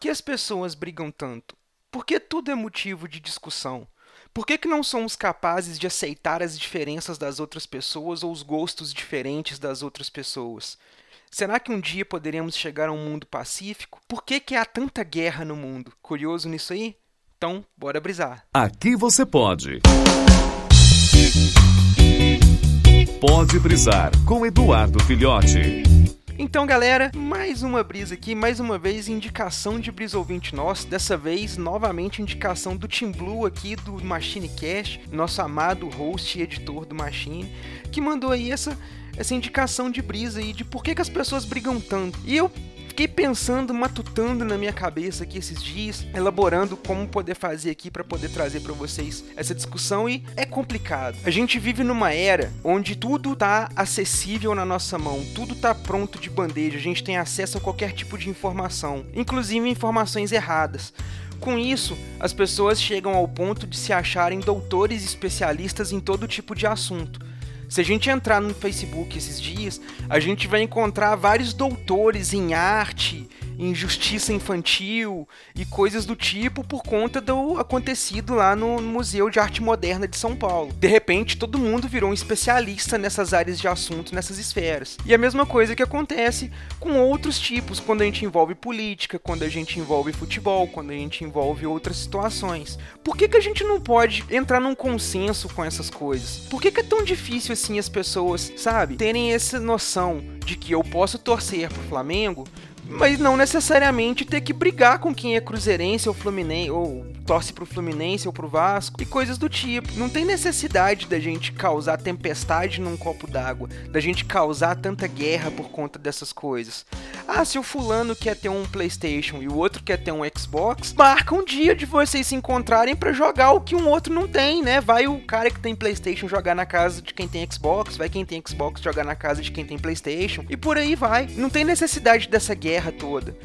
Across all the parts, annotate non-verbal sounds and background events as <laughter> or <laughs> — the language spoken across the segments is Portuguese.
que as pessoas brigam tanto? Por que tudo é motivo de discussão? Por que, que não somos capazes de aceitar as diferenças das outras pessoas ou os gostos diferentes das outras pessoas? Será que um dia poderemos chegar a um mundo pacífico? Por que, que há tanta guerra no mundo? Curioso nisso aí? Então, bora brisar. Aqui você pode. Pode brisar com Eduardo Filhote. Então, galera, mais uma brisa aqui, mais uma vez indicação de brisa ouvinte nosso, dessa vez novamente indicação do Team Blue aqui do Machine Cash, nosso amado host e editor do Machine, que mandou aí essa essa indicação de brisa aí de por que, que as pessoas brigam tanto. E eu fiquei pensando, matutando na minha cabeça aqui esses dias, elaborando como poder fazer aqui para poder trazer para vocês essa discussão e é complicado. A gente vive numa era onde tudo tá acessível na nossa mão, tudo tá pronto de bandeja, a gente tem acesso a qualquer tipo de informação, inclusive informações erradas. Com isso, as pessoas chegam ao ponto de se acharem doutores especialistas em todo tipo de assunto. Se a gente entrar no Facebook esses dias, a gente vai encontrar vários doutores em arte, em justiça infantil e coisas do tipo por conta do acontecido lá no Museu de Arte Moderna de São Paulo. De repente, todo mundo virou um especialista nessas áreas de assunto, nessas esferas. E a mesma coisa que acontece com outros tipos, quando a gente envolve política, quando a gente envolve futebol, quando a gente envolve outras situações. Por que, que a gente não pode entrar num consenso com essas coisas? Por que, que é tão difícil assim as pessoas, sabe, terem essa noção de que eu posso torcer pro Flamengo, mas não necessariamente ter que brigar com quem é cruzeirense ou fluminense ou torce pro Fluminense ou pro Vasco e coisas do tipo. Não tem necessidade da gente causar tempestade num copo d'água, da gente causar tanta guerra por conta dessas coisas. Ah, se o fulano quer ter um PlayStation e o outro quer ter um Xbox, marca um dia de vocês se encontrarem para jogar o que um outro não tem, né? Vai o cara que tem PlayStation jogar na casa de quem tem Xbox, vai quem tem Xbox jogar na casa de quem tem PlayStation e por aí vai. Não tem necessidade dessa guerra toda.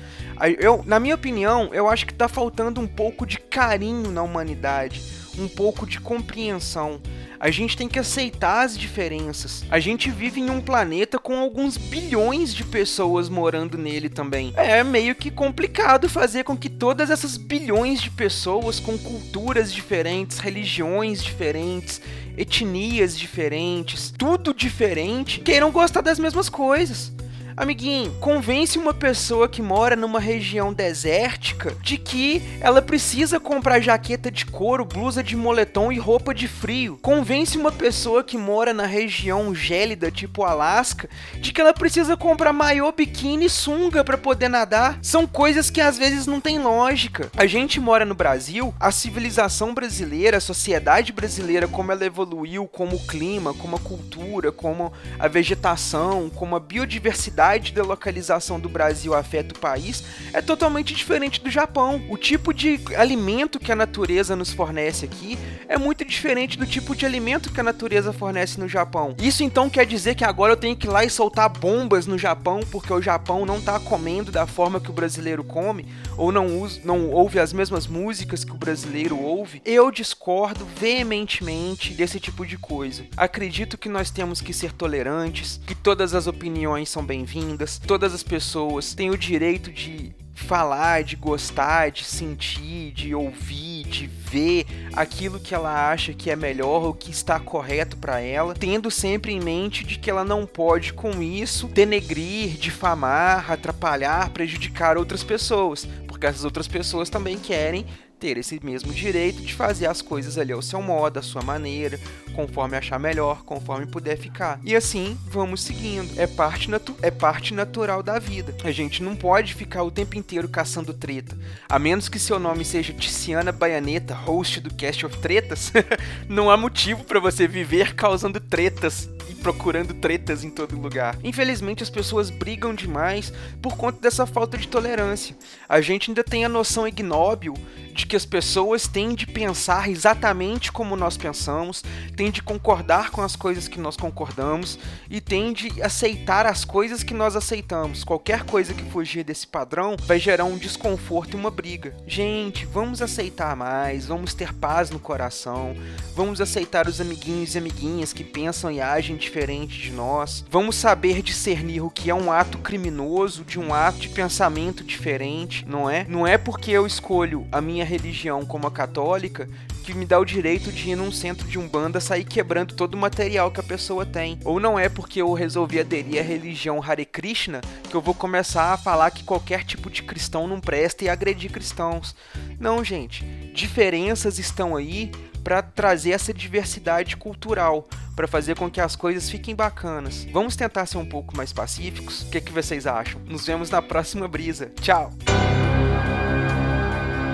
Eu, na minha opinião, eu acho que tá faltando um pouco de carinho na humanidade, um pouco de compreensão. A gente tem que aceitar as diferenças. A gente vive em um planeta com alguns bilhões de pessoas morando nele também. É meio que complicado fazer com que todas essas bilhões de pessoas com culturas diferentes, religiões diferentes, etnias diferentes, tudo diferente, queiram gostar das mesmas coisas. Amiguinho, convence uma pessoa que mora numa região desértica de que ela precisa comprar jaqueta de couro, blusa de moletom e roupa de frio. Convence uma pessoa que mora na região gélida, tipo Alasca, de que ela precisa comprar maiô, biquíni e sunga para poder nadar. São coisas que às vezes não tem lógica. A gente mora no Brasil, a civilização brasileira, a sociedade brasileira, como ela evoluiu, como o clima, como a cultura, como a vegetação, como a biodiversidade qualidade da localização do Brasil afeta o país é totalmente diferente do Japão. O tipo de alimento que a natureza nos fornece aqui é muito diferente do tipo de alimento que a natureza fornece no Japão. Isso então quer dizer que agora eu tenho que ir lá e soltar bombas no Japão porque o Japão não está comendo da forma que o brasileiro come ou não, usa, não ouve as mesmas músicas que o brasileiro ouve. Eu discordo veementemente desse tipo de coisa. Acredito que nós temos que ser tolerantes, que todas as opiniões são bem-vindas bem-vindas. Todas as pessoas têm o direito de falar, de gostar, de sentir, de ouvir, de ver aquilo que ela acha que é melhor ou que está correto para ela, tendo sempre em mente de que ela não pode com isso denegrir, difamar, atrapalhar, prejudicar outras pessoas, porque essas outras pessoas também querem ter esse mesmo direito de fazer as coisas ali ao seu modo, à sua maneira, conforme achar melhor, conforme puder ficar. E assim vamos seguindo. É parte, é parte natural da vida. A gente não pode ficar o tempo inteiro caçando treta. A menos que seu nome seja Tiziana Baianeta, host do Cast of Tretas, <laughs> não há motivo para você viver causando tretas procurando tretas em todo lugar. Infelizmente, as pessoas brigam demais por conta dessa falta de tolerância. A gente ainda tem a noção ignóbil de que as pessoas têm de pensar exatamente como nós pensamos, têm de concordar com as coisas que nós concordamos e têm de aceitar as coisas que nós aceitamos. Qualquer coisa que fugir desse padrão vai gerar um desconforto e uma briga. Gente, vamos aceitar mais, vamos ter paz no coração, vamos aceitar os amiguinhos e amiguinhas que pensam e agem diferente diferente de nós. Vamos saber discernir o que é um ato criminoso de um ato de pensamento diferente, não é? Não é porque eu escolho a minha religião como a católica que me dá o direito de ir num centro de umbanda sair quebrando todo o material que a pessoa tem. Ou não é porque eu resolvi aderir à religião Hare Krishna que eu vou começar a falar que qualquer tipo de cristão não presta e agredir cristãos. Não, gente. Diferenças estão aí para trazer essa diversidade cultural, para fazer com que as coisas fiquem bacanas. Vamos tentar ser um pouco mais pacíficos? O que, que vocês acham? Nos vemos na próxima brisa. Tchau!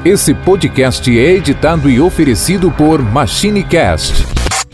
Esse podcast é editado e oferecido por MachineCast